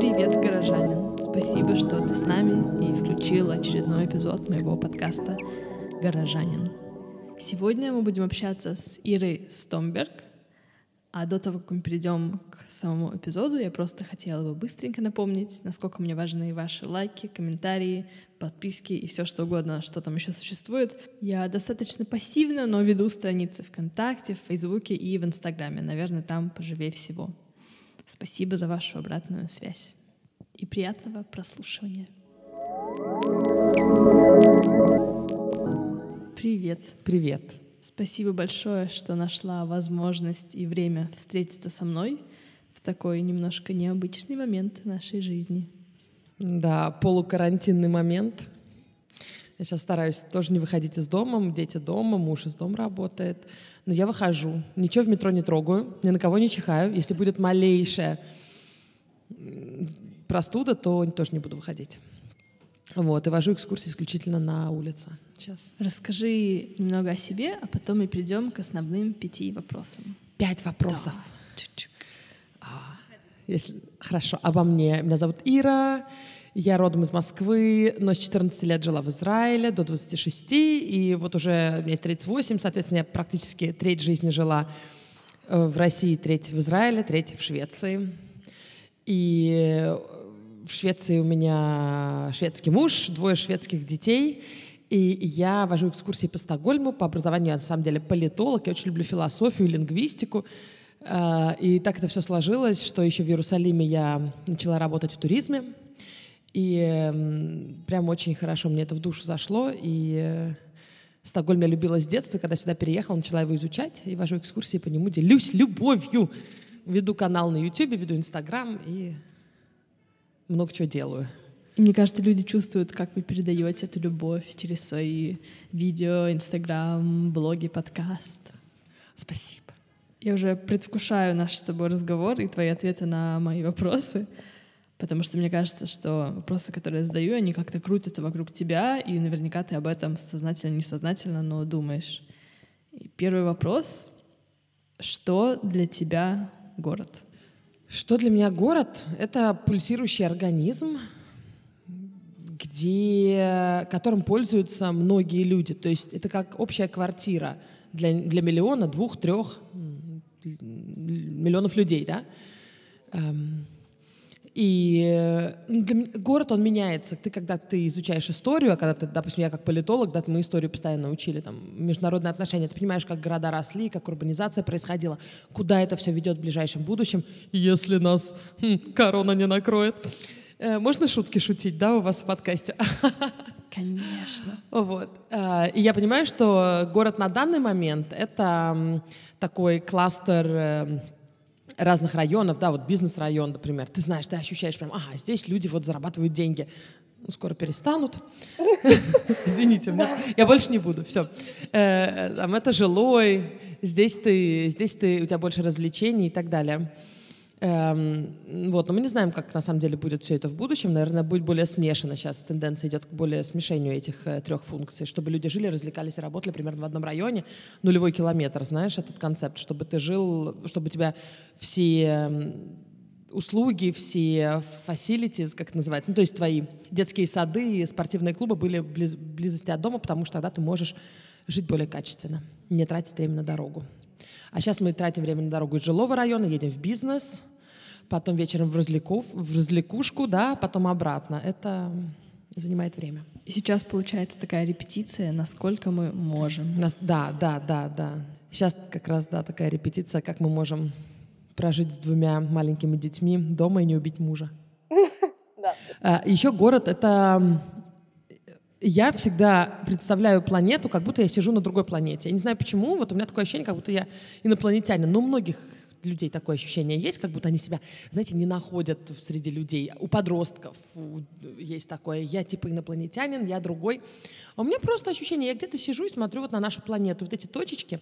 Привет, горожанин! Спасибо, что ты с нами и включил очередной эпизод моего подкаста «Горожанин». Сегодня мы будем общаться с Ирой Стомберг, а до того, как мы перейдем к самому эпизоду, я просто хотела бы быстренько напомнить, насколько мне важны ваши лайки, комментарии, подписки и все что угодно, что там еще существует. Я достаточно пассивно, но веду страницы ВКонтакте, в Фейсбуке и в Инстаграме. Наверное, там поживее всего. Спасибо за вашу обратную связь. И приятного прослушивания. Привет. Привет. Спасибо большое, что нашла возможность и время встретиться со мной в такой немножко необычный момент нашей жизни. Да, полукарантинный момент. Я сейчас стараюсь тоже не выходить из дома, дети дома, муж из дома работает. Но я выхожу, ничего в метро не трогаю, ни на кого не чихаю. Если будет малейшая простуда, то тоже не буду выходить. Вот, и вожу экскурсии исключительно на улице сейчас. Расскажи немного о себе, а потом мы перейдем к основным пяти вопросам. Пять вопросов. Да. А, если... Хорошо, обо мне. Меня зовут Ира, я родом из Москвы, но с 14 лет жила в Израиле до 26, и вот уже мне 38, соответственно, я практически треть жизни жила э, в России, треть в Израиле, треть в Швеции. И в Швеции у меня шведский муж, двое шведских детей, и я вожу экскурсии по Стокгольму. По образованию я, на самом деле, политолог. Я очень люблю философию, лингвистику. А, и так это все сложилось, что еще в Иерусалиме я начала работать в туризме. И прям очень хорошо мне это в душу зашло. И э, Стокгольм я любила с детства. Когда сюда переехала, начала его изучать. И вожу экскурсии по нему, делюсь любовью. Веду канал на YouTube, веду Инстаграм и много чего делаю. И мне кажется, люди чувствуют, как вы передаете эту любовь через свои видео, Инстаграм, блоги, подкаст. Спасибо. Я уже предвкушаю наш с тобой разговор и твои ответы на мои вопросы, потому что мне кажется, что вопросы, которые я задаю, они как-то крутятся вокруг тебя, и наверняка ты об этом сознательно, несознательно, но думаешь. И первый вопрос — что для тебя город? Что для меня город? Это пульсирующий организм, где, которым пользуются многие люди. То есть это как общая квартира для, для миллиона, двух, трех миллионов людей. Да? И ну, город, он меняется. Ты, когда ты изучаешь историю, а когда ты, допустим, я как политолог, да, мы историю постоянно учили, там, международные отношения, ты понимаешь, как города росли, как урбанизация происходила, куда это все ведет в ближайшем будущем, если нас хм, корона не накроет. Э, можно шутки шутить, да, у вас в подкасте? Конечно. Вот. Э, и я понимаю, что город на данный момент — это такой кластер эм, разных районов, да, вот бизнес-район, например, ты знаешь, ты ощущаешь прям, ага, здесь люди вот зарабатывают деньги, ну, скоро перестанут. Извините, я больше не буду, все. Э, там это жилой, здесь ты, здесь ты, у тебя больше развлечений и так далее. Эм, вот, но мы не знаем, как на самом деле будет все это в будущем. Наверное, будет более смешано. Сейчас тенденция идет к более смешению этих э, трех функций, чтобы люди жили, развлекались и работали примерно в одном районе. Нулевой километр, знаешь, этот концепт, чтобы ты жил, чтобы у тебя все эм, услуги, все facilities, как это называется, ну, то есть твои детские сады, спортивные клубы были близ, близости от дома, потому что тогда ты можешь жить более качественно, не тратить время на дорогу. А сейчас мы тратим время на дорогу из жилого района, едем в бизнес, потом вечером в, развлеков, в развлекушку, да, потом обратно. Это занимает время. Сейчас получается такая репетиция, насколько мы можем. Нас, да, да, да, да. Сейчас как раз, да, такая репетиция, как мы можем прожить с двумя маленькими детьми дома и не убить мужа. А, Еще город — это я всегда представляю планету, как будто я сижу на другой планете. Я не знаю почему, вот у меня такое ощущение, как будто я инопланетянин. Но у многих людей такое ощущение есть, как будто они себя, знаете, не находят среди людей. У подростков есть такое, я типа инопланетянин, я другой. А у меня просто ощущение, я где-то сижу и смотрю вот на нашу планету, вот эти точечки,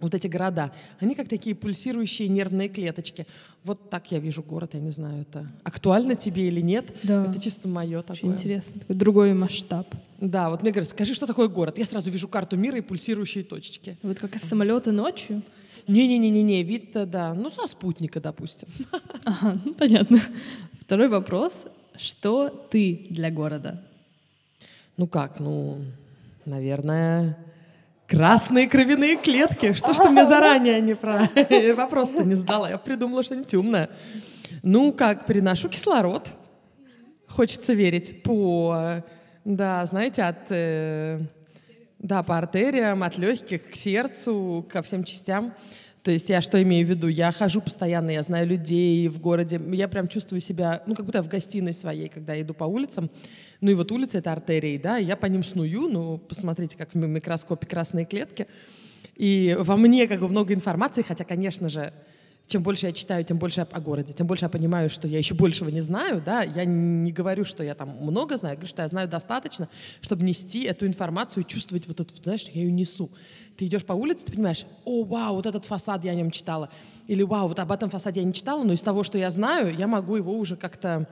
вот эти города, они как такие пульсирующие нервные клеточки. Вот так я вижу город, я не знаю, это актуально тебе или нет. Да. Это чисто мое такое. Очень интересно, такой другой масштаб. Да, вот мне говорят, скажи, что такое город? Я сразу вижу карту мира и пульсирующие точечки. Вот как из самолета ночью? Не-не-не-не, вид-то, да. Ну, со спутника, допустим. Ага, ну, понятно. Второй вопрос. Что ты для города? Ну как, ну, наверное, красные кровяные клетки. Что ж ты мне заранее не про вопрос-то не задала? Я придумала что-нибудь умное. Ну как, приношу кислород. Хочется верить по, да, знаете, от, э, да, по артериям, от легких к сердцу, ко всем частям. То есть я что имею в виду? Я хожу постоянно, я знаю людей в городе, я прям чувствую себя, ну, как будто в гостиной своей, когда я иду по улицам. Ну и вот улица — это артерии, да, я по ним сную, ну, посмотрите, как в микроскопе красные клетки. И во мне как бы много информации, хотя, конечно же, чем больше я читаю, тем больше я о городе, тем больше я понимаю, что я еще большего не знаю, да, я не говорю, что я там много знаю, я говорю, что я знаю достаточно, чтобы нести эту информацию и чувствовать вот это, знаешь, я ее несу. Ты идешь по улице, ты понимаешь, о, вау, вот этот фасад я о нем читала, или вау, вот об этом фасаде я не читала, но из того, что я знаю, я могу его уже как-то,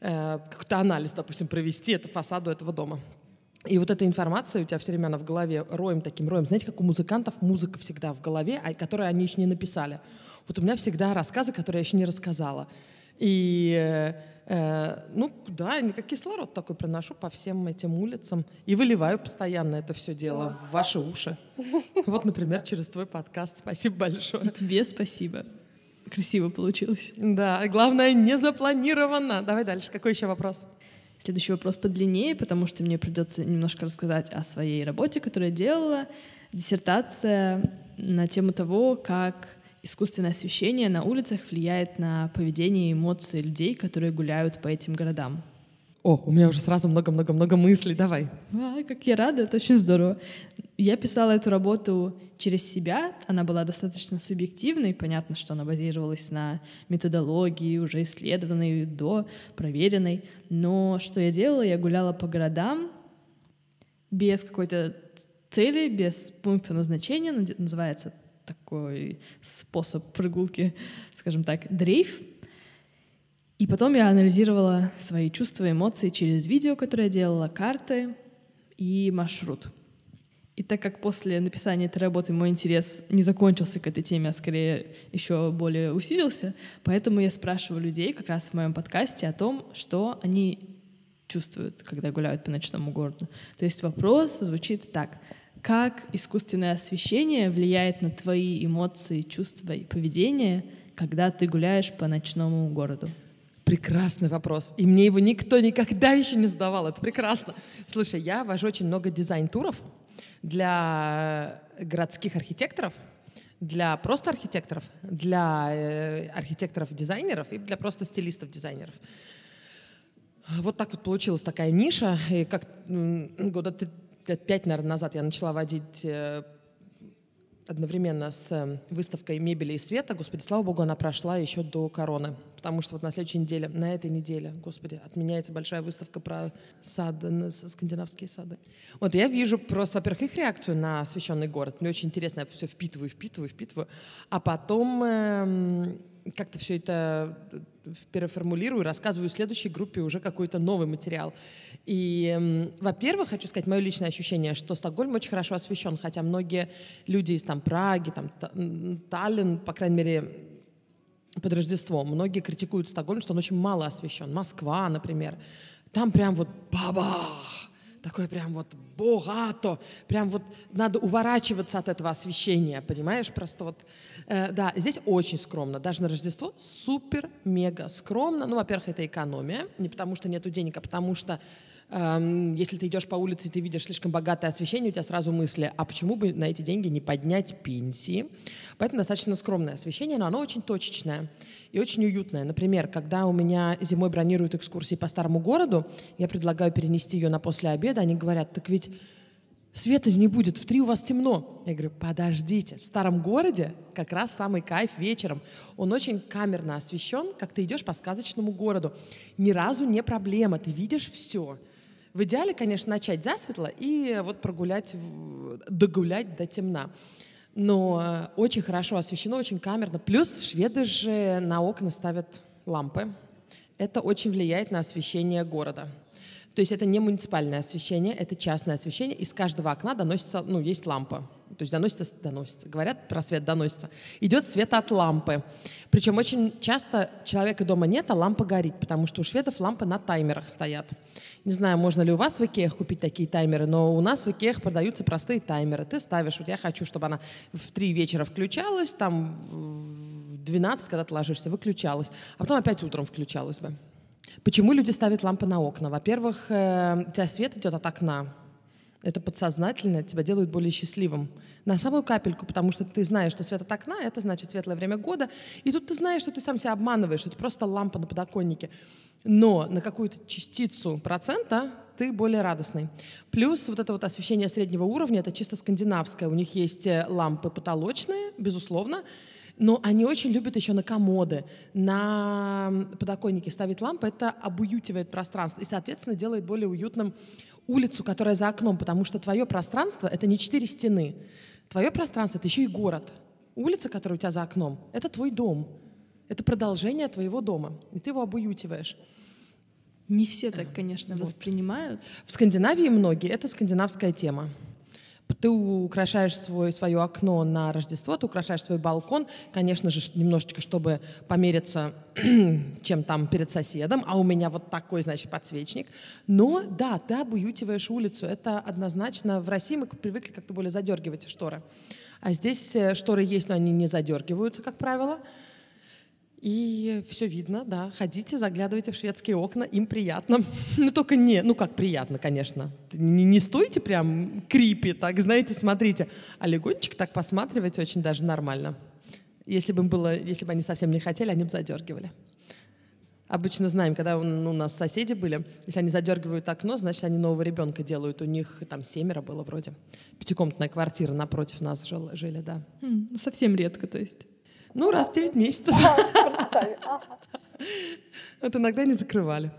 э, какой-то анализ, допустим, провести, это фасаду этого дома. И вот эта информация у тебя все время она в голове роем таким роем. Знаете, как у музыкантов музыка всегда в голове, а, которую они еще не написали. Вот у меня всегда рассказы, которые я еще не рассказала. И, э, э, ну, да, как кислород такой приношу по всем этим улицам. И выливаю постоянно это все дело в ваши уши. Вот, например, через твой подкаст. Спасибо большое. И тебе спасибо. Красиво получилось. Да, главное, не запланировано. Давай дальше. Какой еще вопрос? Следующий вопрос подлиннее, потому что мне придется немножко рассказать о своей работе, которую я делала. Диссертация на тему того, как искусственное освещение на улицах влияет на поведение и эмоции людей, которые гуляют по этим городам. О, у меня уже сразу много-много-много мыслей, давай. А, как я рада, это очень здорово. Я писала эту работу через себя, она была достаточно субъективной, понятно, что она базировалась на методологии, уже исследованной до, проверенной, но что я делала, я гуляла по городам без какой-то цели, без пункта назначения, называется такой способ прогулки, скажем так, дрейф. И потом я анализировала свои чувства, эмоции через видео, которое я делала, карты и маршрут. И так как после написания этой работы мой интерес не закончился к этой теме, а скорее еще более усилился, поэтому я спрашиваю людей как раз в моем подкасте о том, что они чувствуют, когда гуляют по ночному городу. То есть вопрос звучит так как искусственное освещение влияет на твои эмоции, чувства и поведение, когда ты гуляешь по ночному городу? Прекрасный вопрос. И мне его никто никогда еще не задавал. Это прекрасно. Слушай, я вожу очень много дизайн-туров для городских архитекторов, для просто архитекторов, для э, архитекторов-дизайнеров и для просто стилистов-дизайнеров. Вот так вот получилась такая ниша. И как года пять, наверное, назад я начала водить э, одновременно с э, выставкой мебели и света. Господи, слава богу, она прошла еще до короны. Потому что вот на следующей неделе, на этой неделе, господи, отменяется большая выставка про сады, скандинавские сады. Вот я вижу просто, во-первых, их реакцию на освещенный город. Мне очень интересно, я все впитываю, впитываю, впитываю. А потом э, как-то все это переформулирую, рассказываю следующей группе уже какой-то новый материал. И, во-первых, хочу сказать, мое личное ощущение, что Стокгольм очень хорошо освещен, хотя многие люди из там Праги, там Таллин, по крайней мере, под Рождество, многие критикуют Стокгольм, что он очень мало освещен. Москва, например, там прям вот бабах, такое прям вот богато, прям вот надо уворачиваться от этого освещения, понимаешь? Просто вот, э, да, здесь очень скромно, даже на Рождество супер-мега скромно. Ну, во-первых, это экономия, не потому что нету денег, а потому что эм, если ты идешь по улице и ты видишь слишком богатое освещение, у тебя сразу мысли, а почему бы на эти деньги не поднять пенсии? Поэтому достаточно скромное освещение, но оно очень точечное и очень уютная. Например, когда у меня зимой бронируют экскурсии по старому городу, я предлагаю перенести ее на после обеда, они говорят, так ведь света не будет, в три у вас темно. Я говорю, подождите, в старом городе как раз самый кайф вечером. Он очень камерно освещен, как ты идешь по сказочному городу. Ни разу не проблема, ты видишь все. В идеале, конечно, начать засветло и вот прогулять, догулять до темна но э, очень хорошо освещено, очень камерно. Плюс шведы же на окна ставят лампы. Это очень влияет на освещение города. То есть это не муниципальное освещение, это частное освещение. Из каждого окна доносится, ну, есть лампа. То есть доносится, доносится, говорят про свет, доносится, идет свет от лампы. Причем очень часто человека дома нет, а лампа горит, потому что у шведов лампы на таймерах стоят. Не знаю, можно ли у вас в Икеах купить такие таймеры, но у нас в Икеах продаются простые таймеры. Ты ставишь, вот я хочу, чтобы она в 3 вечера включалась, там в 12, когда ты ложишься, выключалась, а потом опять утром включалась бы. Почему люди ставят лампы на окна? Во-первых, э, у тебя свет идет от окна, это подсознательно тебя делает более счастливым. На самую капельку, потому что ты знаешь, что свет от окна — это значит светлое время года. И тут ты знаешь, что ты сам себя обманываешь, что это просто лампа на подоконнике. Но на какую-то частицу процента ты более радостный. Плюс вот это вот освещение среднего уровня — это чисто скандинавское. У них есть э, лампы потолочные, безусловно, но они очень любят еще на комоды, на подоконнике ставить лампы. Это обуютивает пространство и, соответственно, делает более уютным улицу, которая за окном, потому что твое пространство — это не четыре стены. Твое пространство — это еще и город. Улица, которая у тебя за окном, — это твой дом. Это продолжение твоего дома, и ты его обуютиваешь. Не все так, конечно, вот. воспринимают. В Скандинавии многие — это скандинавская тема ты украшаешь свой, свое окно на Рождество, ты украшаешь свой балкон, конечно же, немножечко, чтобы помериться, чем там перед соседом, а у меня вот такой, значит, подсвечник. Но, да, ты обуютиваешь улицу. Это однозначно. В России мы привыкли как-то более задергивать шторы. А здесь э, шторы есть, но они не задергиваются, как правило. И все видно, да. Ходите, заглядывайте в шведские окна, им приятно. Ну, только не, ну как приятно, конечно. Не, не стойте прям крипи, так, знаете, смотрите. А легончик так посматривайте очень даже нормально. Если бы, было, если бы они совсем не хотели, они бы задергивали. Обычно знаем, когда ну, у нас соседи были, если они задергивают окно, значит, они нового ребенка делают. У них там семеро было вроде. Пятикомнатная квартира напротив нас жили, да. Mm, ну, совсем редко, то есть. Ну, раз в 9 месяцев. Вот иногда не закрывали.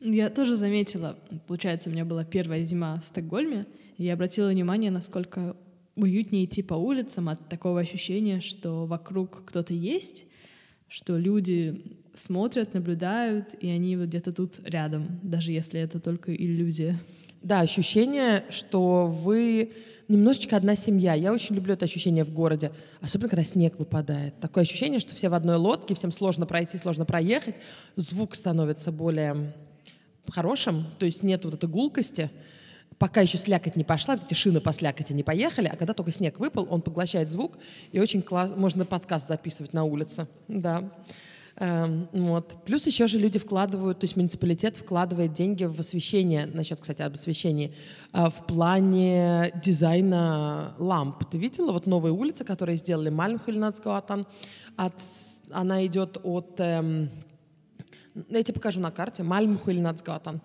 Я тоже заметила, получается, у меня была первая зима в Стокгольме, и я обратила внимание, насколько уютнее идти по улицам от такого ощущения, что вокруг кто-то есть, что люди смотрят, наблюдают, и они вот где-то тут рядом, даже если это только иллюзия. Да, ощущение, что вы немножечко одна семья. Я очень люблю это ощущение в городе, особенно когда снег выпадает. Такое ощущение, что все в одной лодке, всем сложно пройти, сложно проехать. Звук становится более хорошим, то есть нет вот этой гулкости. Пока еще слякоть не пошла, эти шины по слякоти не поехали, а когда только снег выпал, он поглощает звук, и очень классно, можно подкаст записывать на улице. Да. Эм, вот. Плюс еще же люди вкладывают, то есть муниципалитет вкладывает деньги в освещение, насчет, кстати, об освещении, э, в плане дизайна ламп. Ты видела вот новые улицы, которые сделали Мальмхельнацгуатан? От, она идет от... Эм, я тебе покажу на карте. Мальмхельнацгуатан.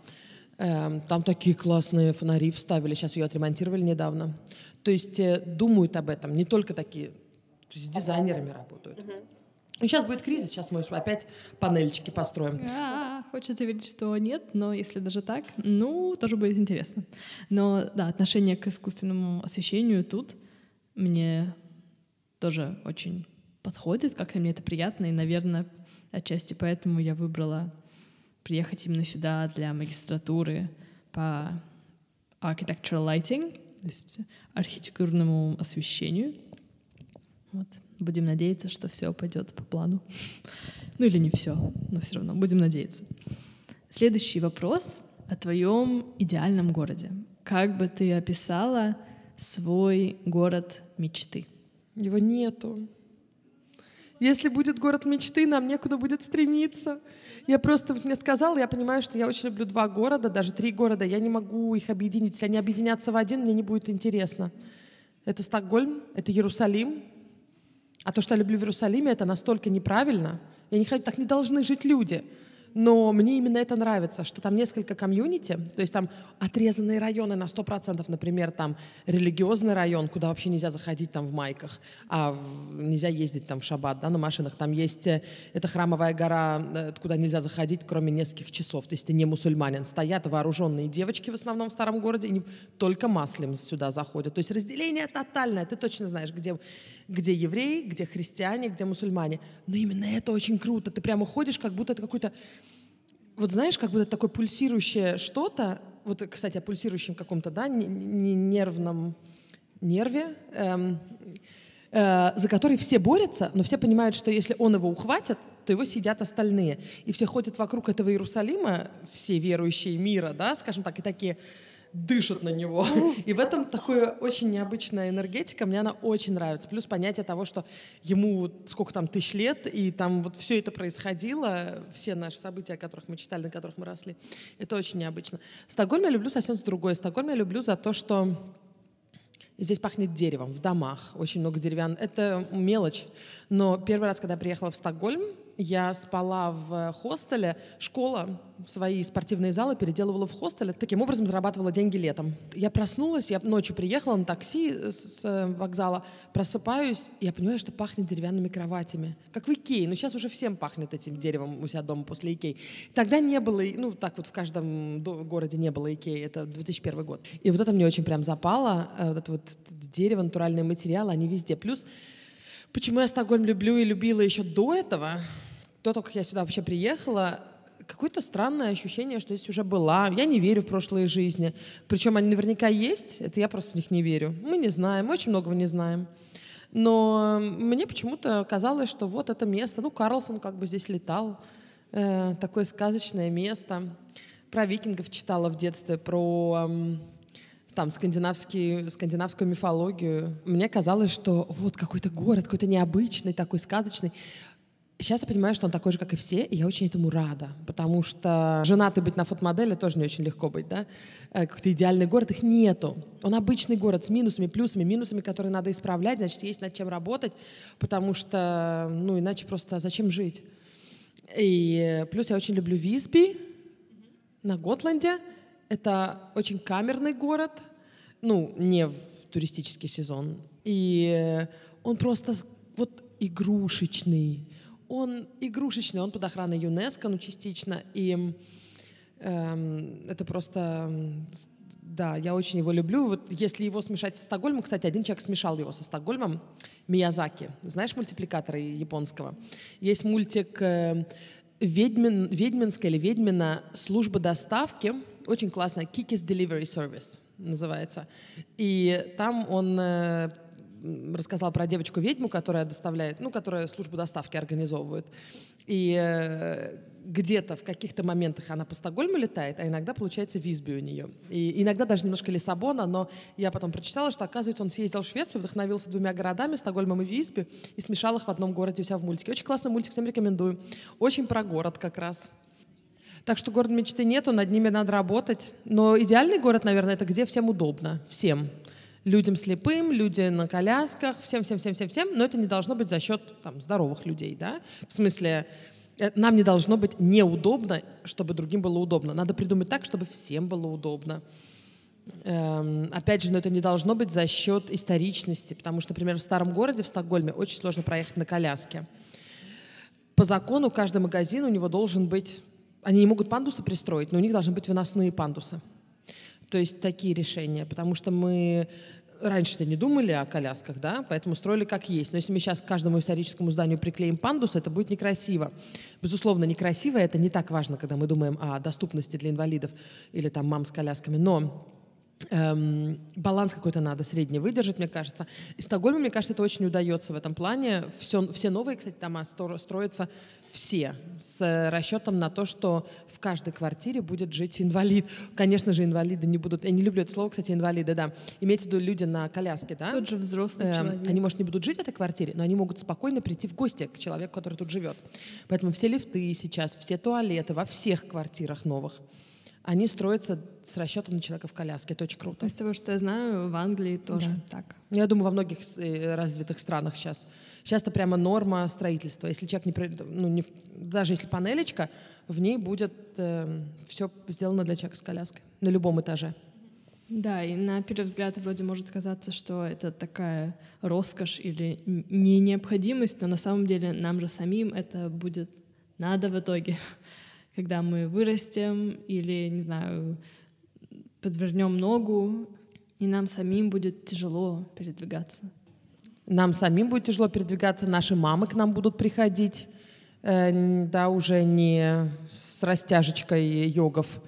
Эм, там такие классные фонари вставили, сейчас ее отремонтировали недавно. То есть э, думают об этом, не только такие, то есть с дизайнерами работают. Mm-hmm. Сейчас будет кризис, сейчас мы опять панельчики построим. А, хочется верить, что нет, но если даже так, ну, тоже будет интересно. Но да, отношение к искусственному освещению тут мне тоже очень подходит, как-то мне это приятно, и, наверное, отчасти поэтому я выбрала приехать именно сюда для магистратуры по architectural lighting, то есть архитектурному освещению. Вот. Будем надеяться, что все пойдет по плану. Ну или не все, но все равно будем надеяться. Следующий вопрос о твоем идеальном городе. Как бы ты описала свой город мечты? Его нету. Если будет город мечты, нам некуда будет стремиться. Я просто мне сказала, я понимаю, что я очень люблю два города, даже три города. Я не могу их объединить. Если они объединятся в один, мне не будет интересно. Это Стокгольм, это Иерусалим, а то, что я люблю в Иерусалиме, это настолько неправильно. Я не хочу, так не должны жить люди. Но мне именно это нравится, что там несколько комьюнити, то есть там отрезанные районы на 100%, например, там религиозный район, куда вообще нельзя заходить там в майках, а в, нельзя ездить там в шаббат, да, на машинах. Там есть, э, эта храмовая гора, э, куда нельзя заходить, кроме нескольких часов, то есть ты не мусульманин. Стоят вооруженные девочки в основном в старом городе, и не только маслим сюда заходят. То есть разделение тотальное, ты точно знаешь, где где евреи, где христиане, где мусульмане. Но именно это очень круто. Ты прямо ходишь, как будто это какой-то... Вот знаешь, как будто такое пульсирующее что-то, вот, кстати, о пульсирующем каком-то, да, нервном нерве, эм, э, за который все борются, но все понимают, что если он его ухватит, то его съедят остальные. И все ходят вокруг этого Иерусалима, все верующие мира, да, скажем так, и такие дышат на него. И в этом такая очень необычная энергетика, мне она очень нравится. Плюс понятие того, что ему сколько там тысяч лет, и там вот все это происходило, все наши события, о которых мы читали, на которых мы росли, это очень необычно. Стокгольм я люблю совсем с другой. Стокгольм я люблю за то, что Здесь пахнет деревом, в домах, очень много деревян. Это мелочь. Но первый раз, когда я приехала в Стокгольм, я спала в хостеле. Школа свои спортивные залы переделывала в хостеле. Таким образом зарабатывала деньги летом. Я проснулась, я ночью приехала на такси с вокзала, просыпаюсь, и я понимаю, что пахнет деревянными кроватями. Как в Икее. Но сейчас уже всем пахнет этим деревом у себя дома после Икеи. Тогда не было, ну так вот в каждом городе не было Икеи. Это 2001 год. И вот это мне очень прям запало. Э, вот это вот дерево, натуральные материалы, они везде. Плюс Почему я Стокгольм люблю и любила еще до этого? До того, как я сюда вообще приехала, какое-то странное ощущение, что здесь уже была. Я не верю в прошлые жизни. Причем они наверняка есть, это я просто в них не верю. Мы не знаем, мы очень многого не знаем. Но мне почему-то казалось, что вот это место, ну, Карлсон как бы здесь летал, э, такое сказочное место. Про викингов читала в детстве, про э, там скандинавский, скандинавскую мифологию. Мне казалось, что вот какой-то город, какой-то необычный, такой сказочный. Сейчас я понимаю, что он такой же, как и все, и я очень этому рада, потому что женатый быть на фотомодели тоже не очень легко быть, да? Э, какой-то идеальный город, их нету. Он обычный город с минусами, плюсами, минусами, которые надо исправлять, значит, есть над чем работать, потому что, ну, иначе просто зачем жить? И плюс я очень люблю Висби на Готланде. Это очень камерный город, ну, не в туристический сезон. И он просто вот игрушечный, он игрушечный, он под охраной ЮНЕСКО, ну, частично, и эм, это просто, да, я очень его люблю. Вот если его смешать со Стокгольмом, кстати, один человек смешал его со Стокгольмом, Миязаки. Знаешь мультипликаторы японского? Есть мультик э, Ведьмин, Ведьминская или Ведьмина служба доставки, очень классная, Kikis Delivery Service называется. И там он э, рассказал про девочку-ведьму, которая доставляет, ну, которая службу доставки организовывает. И э, где-то в каких-то моментах она по Стокгольму летает, а иногда получается Визби у нее. И иногда даже немножко Лиссабона, но я потом прочитала, что, оказывается, он съездил в Швецию, вдохновился двумя городами, Стокгольмом и Визби, и смешал их в одном городе у себя в мультике. Очень классный мультик, всем рекомендую. Очень про город как раз. Так что город мечты нету, над ними надо работать. Но идеальный город, наверное, это где всем удобно. Всем людям слепым, люди на колясках, всем, всем, всем, всем, всем, но это не должно быть за счет там, здоровых людей, да? В смысле, э, нам не должно быть неудобно, чтобы другим было удобно. Надо придумать так, чтобы всем было удобно. Эм, опять же, но это не должно быть за счет историчности, потому что, например, в старом городе, в Стокгольме, очень сложно проехать на коляске. По закону каждый магазин у него должен быть... Они не могут пандусы пристроить, но у них должны быть выносные пандусы. То есть такие решения, потому что мы раньше-то не думали о колясках, да, поэтому строили как есть. Но если мы сейчас к каждому историческому зданию приклеим пандус, это будет некрасиво. Безусловно, некрасиво, это не так важно, когда мы думаем о доступности для инвалидов или там мам с колясками, но эм, баланс какой-то надо средний выдержать, мне кажется. И Стокгольму, мне кажется, это очень удается в этом плане. Все, все новые, кстати, дома строятся все с расчетом на то, что в каждой квартире будет жить инвалид. Конечно же, инвалиды не будут... Я не люблю это слово, кстати, инвалиды, да. Имеется в виду люди на коляске, да? Тот же взрослый э, человек. Они, может, не будут жить в этой квартире, но они могут спокойно прийти в гости к человеку, который тут живет. Поэтому все лифты сейчас, все туалеты во всех квартирах новых они строятся с расчетом на человека в коляске. Это очень круто. Из того, что я знаю, в Англии тоже да. так. Я думаю, во многих э, развитых странах сейчас. Сейчас это прямо норма строительства. Если человек не, ну, не даже если панелечка, в ней будет э, все сделано для человека с коляской на любом этаже. Да, и на первый взгляд вроде может казаться, что это такая роскошь или не необходимость, но на самом деле нам же самим это будет надо в итоге когда мы вырастем или, не знаю, подвернем ногу, и нам самим будет тяжело передвигаться. Нам самим будет тяжело передвигаться, наши мамы к нам будут приходить, э, да, уже не с растяжечкой йогов,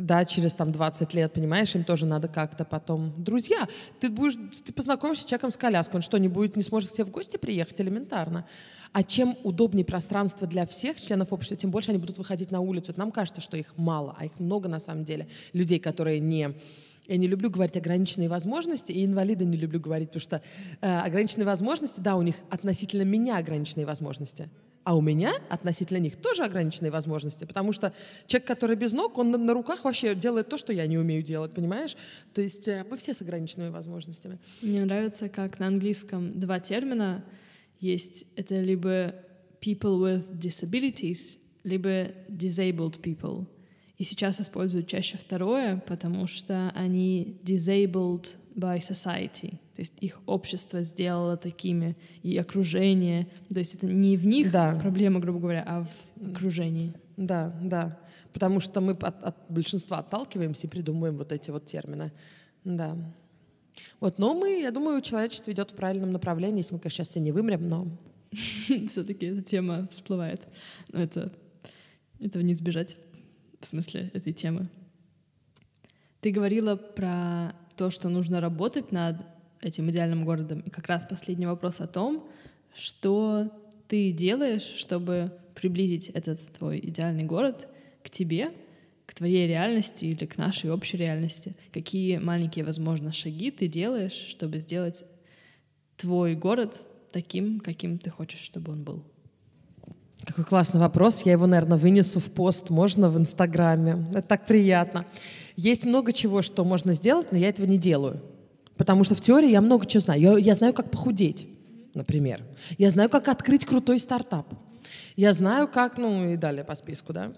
да, через там 20 лет, понимаешь, им тоже надо как-то потом... Друзья, ты будешь, ты познакомишься с человеком с коляской, он что, не будет, не сможет к тебе в гости приехать элементарно? А чем удобнее пространство для всех членов общества, тем больше они будут выходить на улицу. нам кажется, что их мало, а их много на самом деле. Людей, которые не я не люблю говорить ограниченные возможности, и инвалиды не люблю говорить, потому что э, ограниченные возможности, да, у них относительно меня ограниченные возможности. А у меня относительно них тоже ограниченные возможности, потому что человек, который без ног, он на, на руках вообще делает то, что я не умею делать, понимаешь? То есть э, мы все с ограниченными возможностями. Мне нравится, как на английском два термина есть. Это либо people with disabilities, либо disabled people. И сейчас используют чаще второе, потому что они disabled by society. То есть их общество сделало такими, и окружение. То есть это не в них да. проблема, грубо говоря, а в окружении. Да, да. Потому что мы от, от большинства отталкиваемся и придумываем вот эти вот термины. Да. Вот, но мы, я думаю, человечество идет в правильном направлении, если мы, конечно, сейчас все не вымрем, но... Все-таки эта тема всплывает. Но это, этого не избежать, в смысле этой темы. Ты говорила про то, что нужно работать над этим идеальным городом. И как раз последний вопрос о том, что ты делаешь, чтобы приблизить этот твой идеальный город к тебе, к твоей реальности или к нашей общей реальности. Какие маленькие, возможно, шаги ты делаешь, чтобы сделать твой город таким, каким ты хочешь, чтобы он был? Какой классный вопрос. Я его, наверное, вынесу в пост. Можно в Инстаграме. Это так приятно. Есть много чего, что можно сделать, но я этого не делаю. Потому что в теории я много чего знаю. Я, я знаю, как похудеть, например. Я знаю, как открыть крутой стартап. Я знаю, как, ну и далее по списку, да.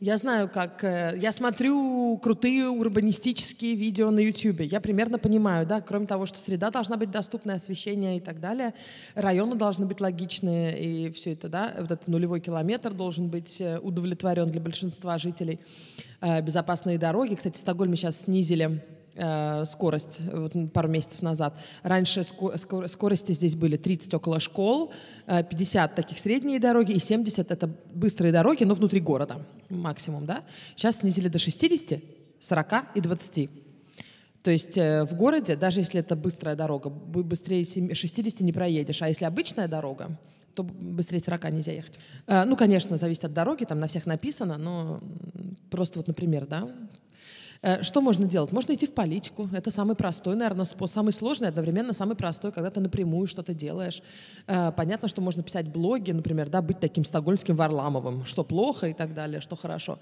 Я знаю, как... Э, я смотрю крутые урбанистические видео на YouTube. Я примерно понимаю, да, кроме того, что среда должна быть доступная, освещение и так далее, районы должны быть логичные, и все это, да, вот этот нулевой километр должен быть э, удовлетворен для большинства жителей. Э, безопасные дороги. Кстати, в Стокгольме сейчас снизили скорость вот, пару месяцев назад. Раньше ско скорости здесь были 30 около школ, 50 э, таких средние дороги и 70 это быстрые дороги, но внутри города максимум. Да? Сейчас снизили до 60, 40 и 20. То есть э, в городе, даже если это быстрая дорога, быстрее 60 не проедешь. А если обычная дорога, то быстрее 40 нельзя ехать. Ну, конечно, зависит от дороги, там на всех написано, но просто вот, например, да, Э, что можно делать? Можно идти в политику. Это самый простой, наверное, способ. Самый сложный, одновременно самый простой, когда ты напрямую что-то делаешь. Э, понятно, что можно писать блоги, например, да, быть таким стокгольмским Варламовым, что плохо и так далее, что хорошо.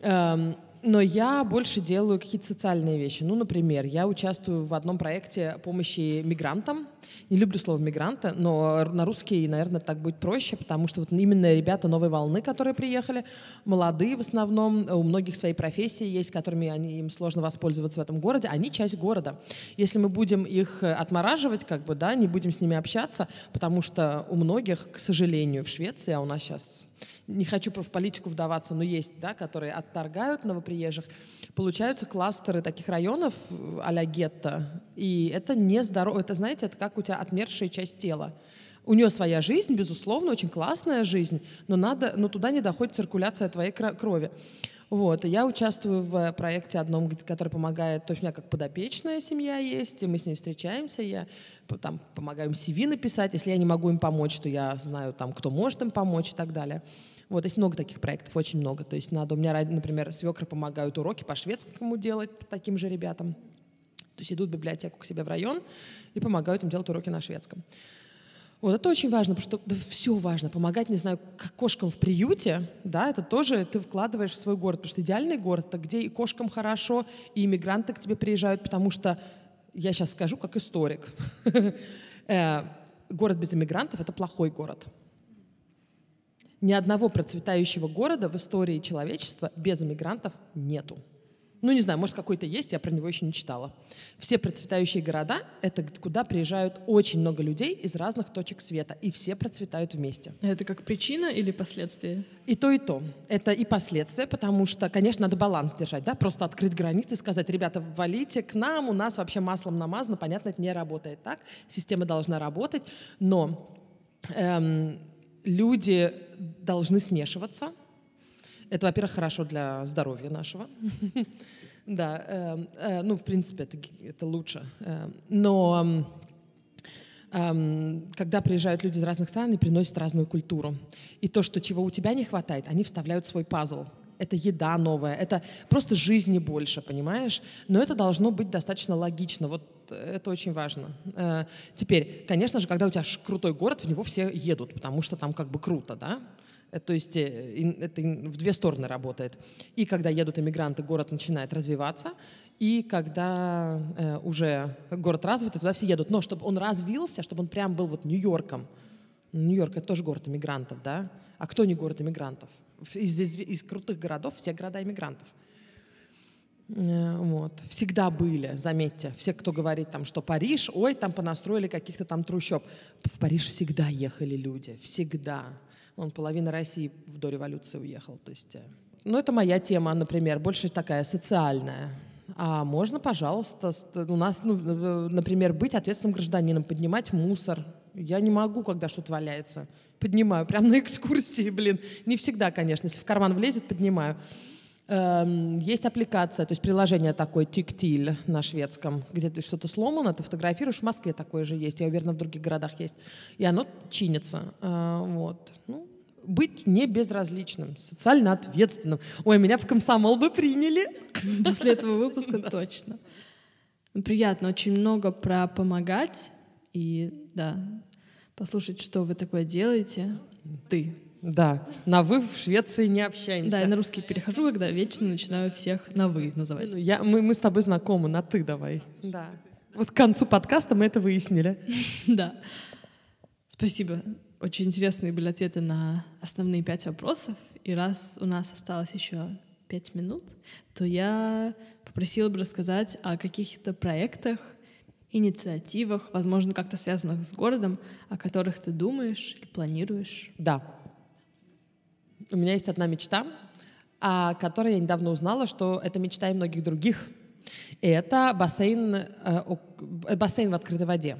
Эм, но я больше делаю какие-то социальные вещи. Ну, например, я участвую в одном проекте помощи мигрантам. Не люблю слово мигранты, но на русский, наверное, так будет проще, потому что вот именно ребята новой волны, которые приехали, молодые в основном, у многих свои профессии есть, которыми они, им сложно воспользоваться в этом городе, они часть города. Если мы будем их отмораживать, как бы, да, не будем с ними общаться, потому что у многих, к сожалению, в Швеции, а у нас сейчас не хочу в политику вдаваться, но есть, да, которые отторгают новоприезжих, получаются кластеры таких районов а-ля гетто, и это не здорово, это, знаете, это как у тебя отмершая часть тела. У нее своя жизнь, безусловно, очень классная жизнь, но, надо, но туда не доходит циркуляция твоей крови. Вот, я участвую в проекте одном, который помогает, то есть у меня как подопечная семья есть, и мы с ней встречаемся, я там помогаю им CV написать, если я не могу им помочь, то я знаю там, кто может им помочь и так далее. Вот, есть много таких проектов, очень много. То есть надо, у меня, например, свекры помогают уроки по шведскому делать таким же ребятам. То есть идут в библиотеку к себе в район и помогают им делать уроки на шведском. Вот это очень важно, потому что да, все важно. Помогать, не знаю, кошкам в приюте, да, это тоже ты вкладываешь в свой город, потому что идеальный город, это где и кошкам хорошо, и иммигранты к тебе приезжают, потому что, я сейчас скажу как историк, э, город без иммигрантов — это плохой город. Ни одного процветающего города в истории человечества без иммигрантов нету. Ну, не знаю, может, какой-то есть, я про него еще не читала. Все процветающие города — это куда приезжают очень много людей из разных точек света, и все процветают вместе. Это как причина или последствия? И то, и то. Это и последствия, потому что, конечно, надо баланс держать, да, просто открыть границы, сказать, ребята, валите к нам, у нас вообще маслом намазано, понятно, это не работает так, система должна работать, но эм, люди должны смешиваться. Это, во-первых, хорошо для здоровья нашего. Да, эм, э, ну, в принципе, это, лучше. Эм, но эм, когда приезжают люди из разных стран и приносят разную культуру, и то, что чего у тебя не хватает, они вставляют свой пазл. Это еда новая, это просто жизни больше, понимаешь? Но это должно быть достаточно логично. Вот это очень важно. Э, теперь, конечно же, когда у тебя крутой город, в него все едут, потому что там как бы круто, да? Э, то есть э, это в две стороны работает. И когда едут иммигранты, город начинает развиваться, и когда э, уже город развит, туда все едут. Но чтобы он развился, чтобы он прям был вот Нью-Йорком. Нью-Йорк — это тоже город иммигрантов, да? А кто не город иммигрантов? Из, из, из крутых городов все города иммигрантов. Э, вот. Всегда были, заметьте, все, кто говорит там, что Париж, ой, там понастроили каких-то там трущоб. В Париж всегда ехали люди, всегда. Он половина России до революции уехал. То есть, э, ну, это моя тема, например, больше такая социальная. А можно, пожалуйста, у нас, ну, например, быть ответственным гражданином, поднимать мусор. Я не могу, когда что-то валяется. Поднимаю, прям на экскурсии, блин. Не всегда, конечно. Если в карман влезет, поднимаю. Эм, есть аппликация, то есть приложение такое, тиктиль на шведском, где ты что-то сломано, ты фотографируешь. В Москве такое же есть, я уверена, в других городах есть. И оно чинится. Э, вот. Ну, быть не безразличным, социально ответственным. Ой, меня в комсомол бы приняли. После этого выпуска точно. Приятно, очень много про помогать и, да, послушать, что вы такое делаете. Ты. Да, на «вы» в Швеции не общаемся. Да, я на русский перехожу, когда вечно начинаю всех на «вы» называть. Я, мы, мы с тобой знакомы, на «ты» давай. Да. Вот к концу подкаста мы это выяснили. Да. Спасибо. Очень интересные были ответы на основные пять вопросов. И раз у нас осталось еще пять минут, то я попросила бы рассказать о каких-то проектах, инициативах, возможно, как-то связанных с городом, о которых ты думаешь или планируешь. Да. У меня есть одна мечта, о которой я недавно узнала, что это мечта и многих других. И это бассейн, э, бассейн в открытой воде.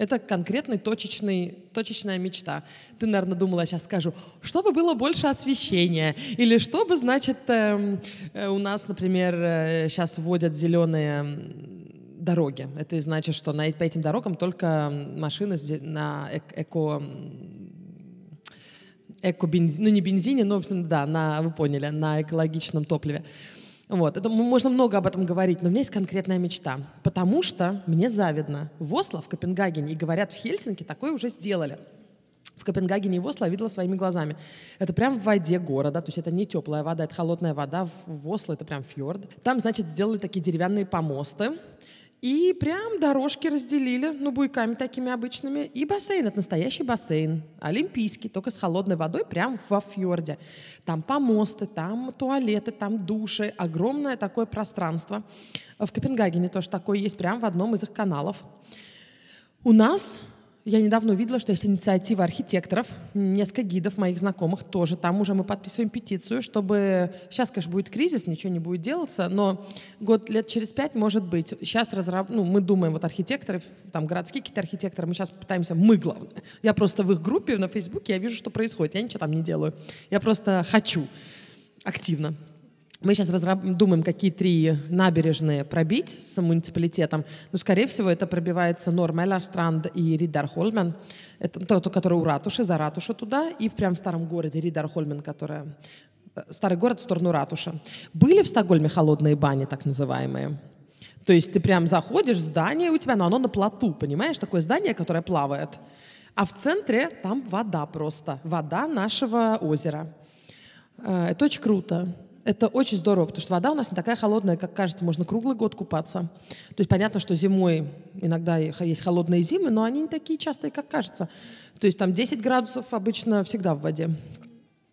Это конкретный точечный, точечная мечта. Ты, наверное, думала, сейчас скажу, чтобы было больше освещения, или чтобы, значит, э, э, у нас, например, э, сейчас вводят зеленые дороги. Это значит, что на, по этим дорогам только машины на эко эко-бензин, ну не бензине, но, да, на, вы поняли, на экологичном топливе. Вот. Это, можно много об этом говорить, но у меня есть конкретная мечта. Потому что мне завидно. В Осло, в Копенгагене и, говорят, в Хельсинки такое уже сделали. В Копенгагене и в Осло видела своими глазами. Это прям в воде города, то есть это не теплая вода, это холодная вода. В Осло это прям фьорд. Там, значит, сделали такие деревянные помосты, и прям дорожки разделили, ну, буйками такими обычными. И бассейн, это настоящий бассейн, олимпийский, только с холодной водой, прям во фьорде. Там помосты, там туалеты, там души, огромное такое пространство. В Копенгагене тоже такое есть, прям в одном из их каналов. У нас я недавно увидела, что есть инициатива архитекторов, несколько гидов моих знакомых тоже. Там уже мы подписываем петицию, чтобы... Сейчас, конечно, будет кризис, ничего не будет делаться, но год, лет через пять, может быть. Сейчас разраб... ну, мы думаем, вот архитекторы, там городские какие-то архитекторы, мы сейчас пытаемся, мы главное. Я просто в их группе на Фейсбуке, я вижу, что происходит. Я ничего там не делаю. Я просто хочу активно. Мы сейчас разраб... думаем, какие три набережные пробить с муниципалитетом. Но, скорее всего, это пробивается Нормелларстранд и Риддархольмен. Это тот, который у ратуши, за ратушу туда. И прям в старом городе Риддархольмен, которая... Э, старый город в сторону ратуши. Были в Стокгольме холодные бани, так называемые? То есть ты прям заходишь, здание у тебя, но оно на плоту, понимаешь? Такое здание, которое плавает. А в центре там вода просто. Вода нашего озера. Э, это очень круто это очень здорово, потому что вода у нас не такая холодная, как кажется, можно круглый год купаться. То есть понятно, что зимой иногда есть холодные зимы, но они не такие частые, как кажется. То есть там 10 градусов обычно всегда в воде.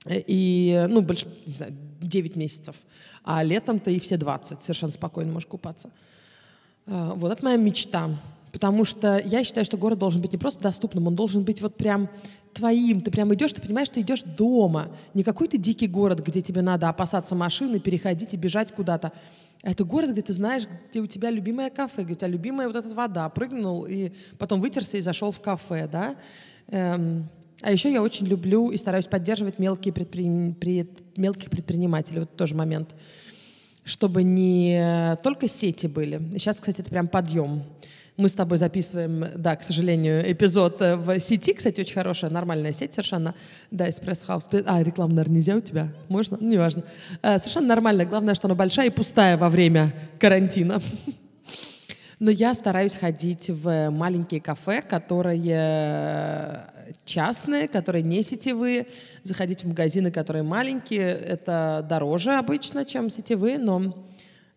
И, ну, больше, не знаю, 9 месяцев. А летом-то и все 20. Совершенно спокойно можешь купаться. А, вот это моя мечта. Потому что я считаю, что город должен быть не просто доступным, он должен быть вот прям твоим. Ты прям идешь, ты понимаешь, ты идешь дома. Не какой-то дикий город, где тебе надо опасаться машины, переходить и бежать куда-то. А это город, где ты знаешь, где у тебя любимое кафе, где у тебя любимая вот эта вода. Прыгнул и потом вытерся и зашел в кафе, да. Эм, А еще я очень люблю и стараюсь поддерживать мелкие предприним... пред... мелких предпринимателей. Вот тоже момент. Чтобы не только сети были. сейчас, кстати, это прям подъем. Мы с тобой записываем, да, к сожалению, эпизод э, в сети, кстати, очень хорошая, нормальная сеть совершенно. Да, Эспрессо Хаус. А, рекламу, наверное, нельзя у тебя? Можно? Ну, неважно. Э, совершенно нормальная. Главное, что она большая и пустая во время карантина. Но я стараюсь ходить в маленькие кафе, которые частные, которые не сетевые. Заходить в магазины, которые маленькие, это дороже обычно, чем сетевые, но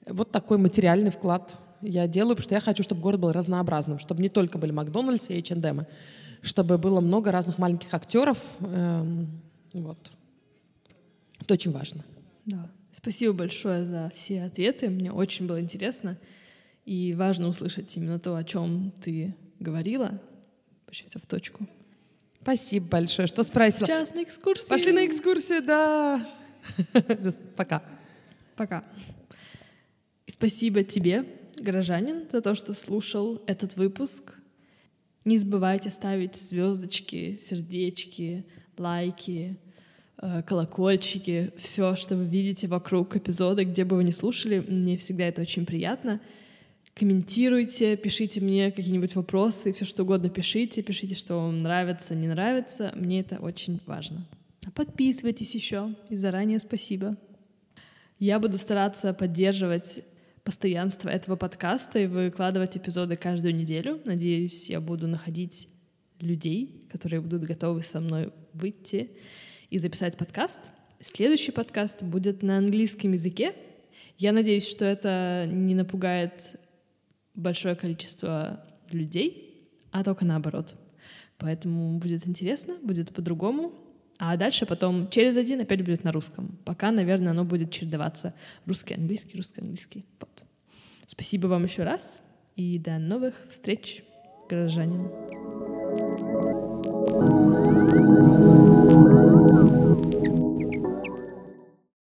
вот такой материальный вклад я делаю, потому что я хочу, чтобы город был разнообразным, чтобы не только были Макдональдс и H&M, чтобы было много разных маленьких актеров. Эм, вот. Это очень важно. Да. Спасибо большое за все ответы. Мне очень было интересно. И важно услышать именно то, о чем ты говорила. Очень все в точку. Спасибо большое, что спросила. Сейчас на экскурсию. Пошли на экскурсию, да. Пока. Пока. И спасибо тебе, горожанин, за то, что слушал этот выпуск. Не забывайте ставить звездочки, сердечки, лайки, э, колокольчики, все, что вы видите вокруг эпизода, где бы вы ни слушали. Мне всегда это очень приятно комментируйте, пишите мне какие-нибудь вопросы, все что угодно пишите, пишите, что вам нравится, не нравится. Мне это очень важно. Подписывайтесь еще. И заранее спасибо. Я буду стараться поддерживать постоянство этого подкаста и выкладывать эпизоды каждую неделю. Надеюсь, я буду находить людей, которые будут готовы со мной выйти и записать подкаст. Следующий подкаст будет на английском языке. Я надеюсь, что это не напугает большое количество людей, а только наоборот. Поэтому будет интересно, будет по-другому. А дальше потом через один опять будет на русском. Пока, наверное, оно будет чередоваться. Русский, английский, русский, английский. Вот. Спасибо вам еще раз и до новых встреч, горожанин. thank you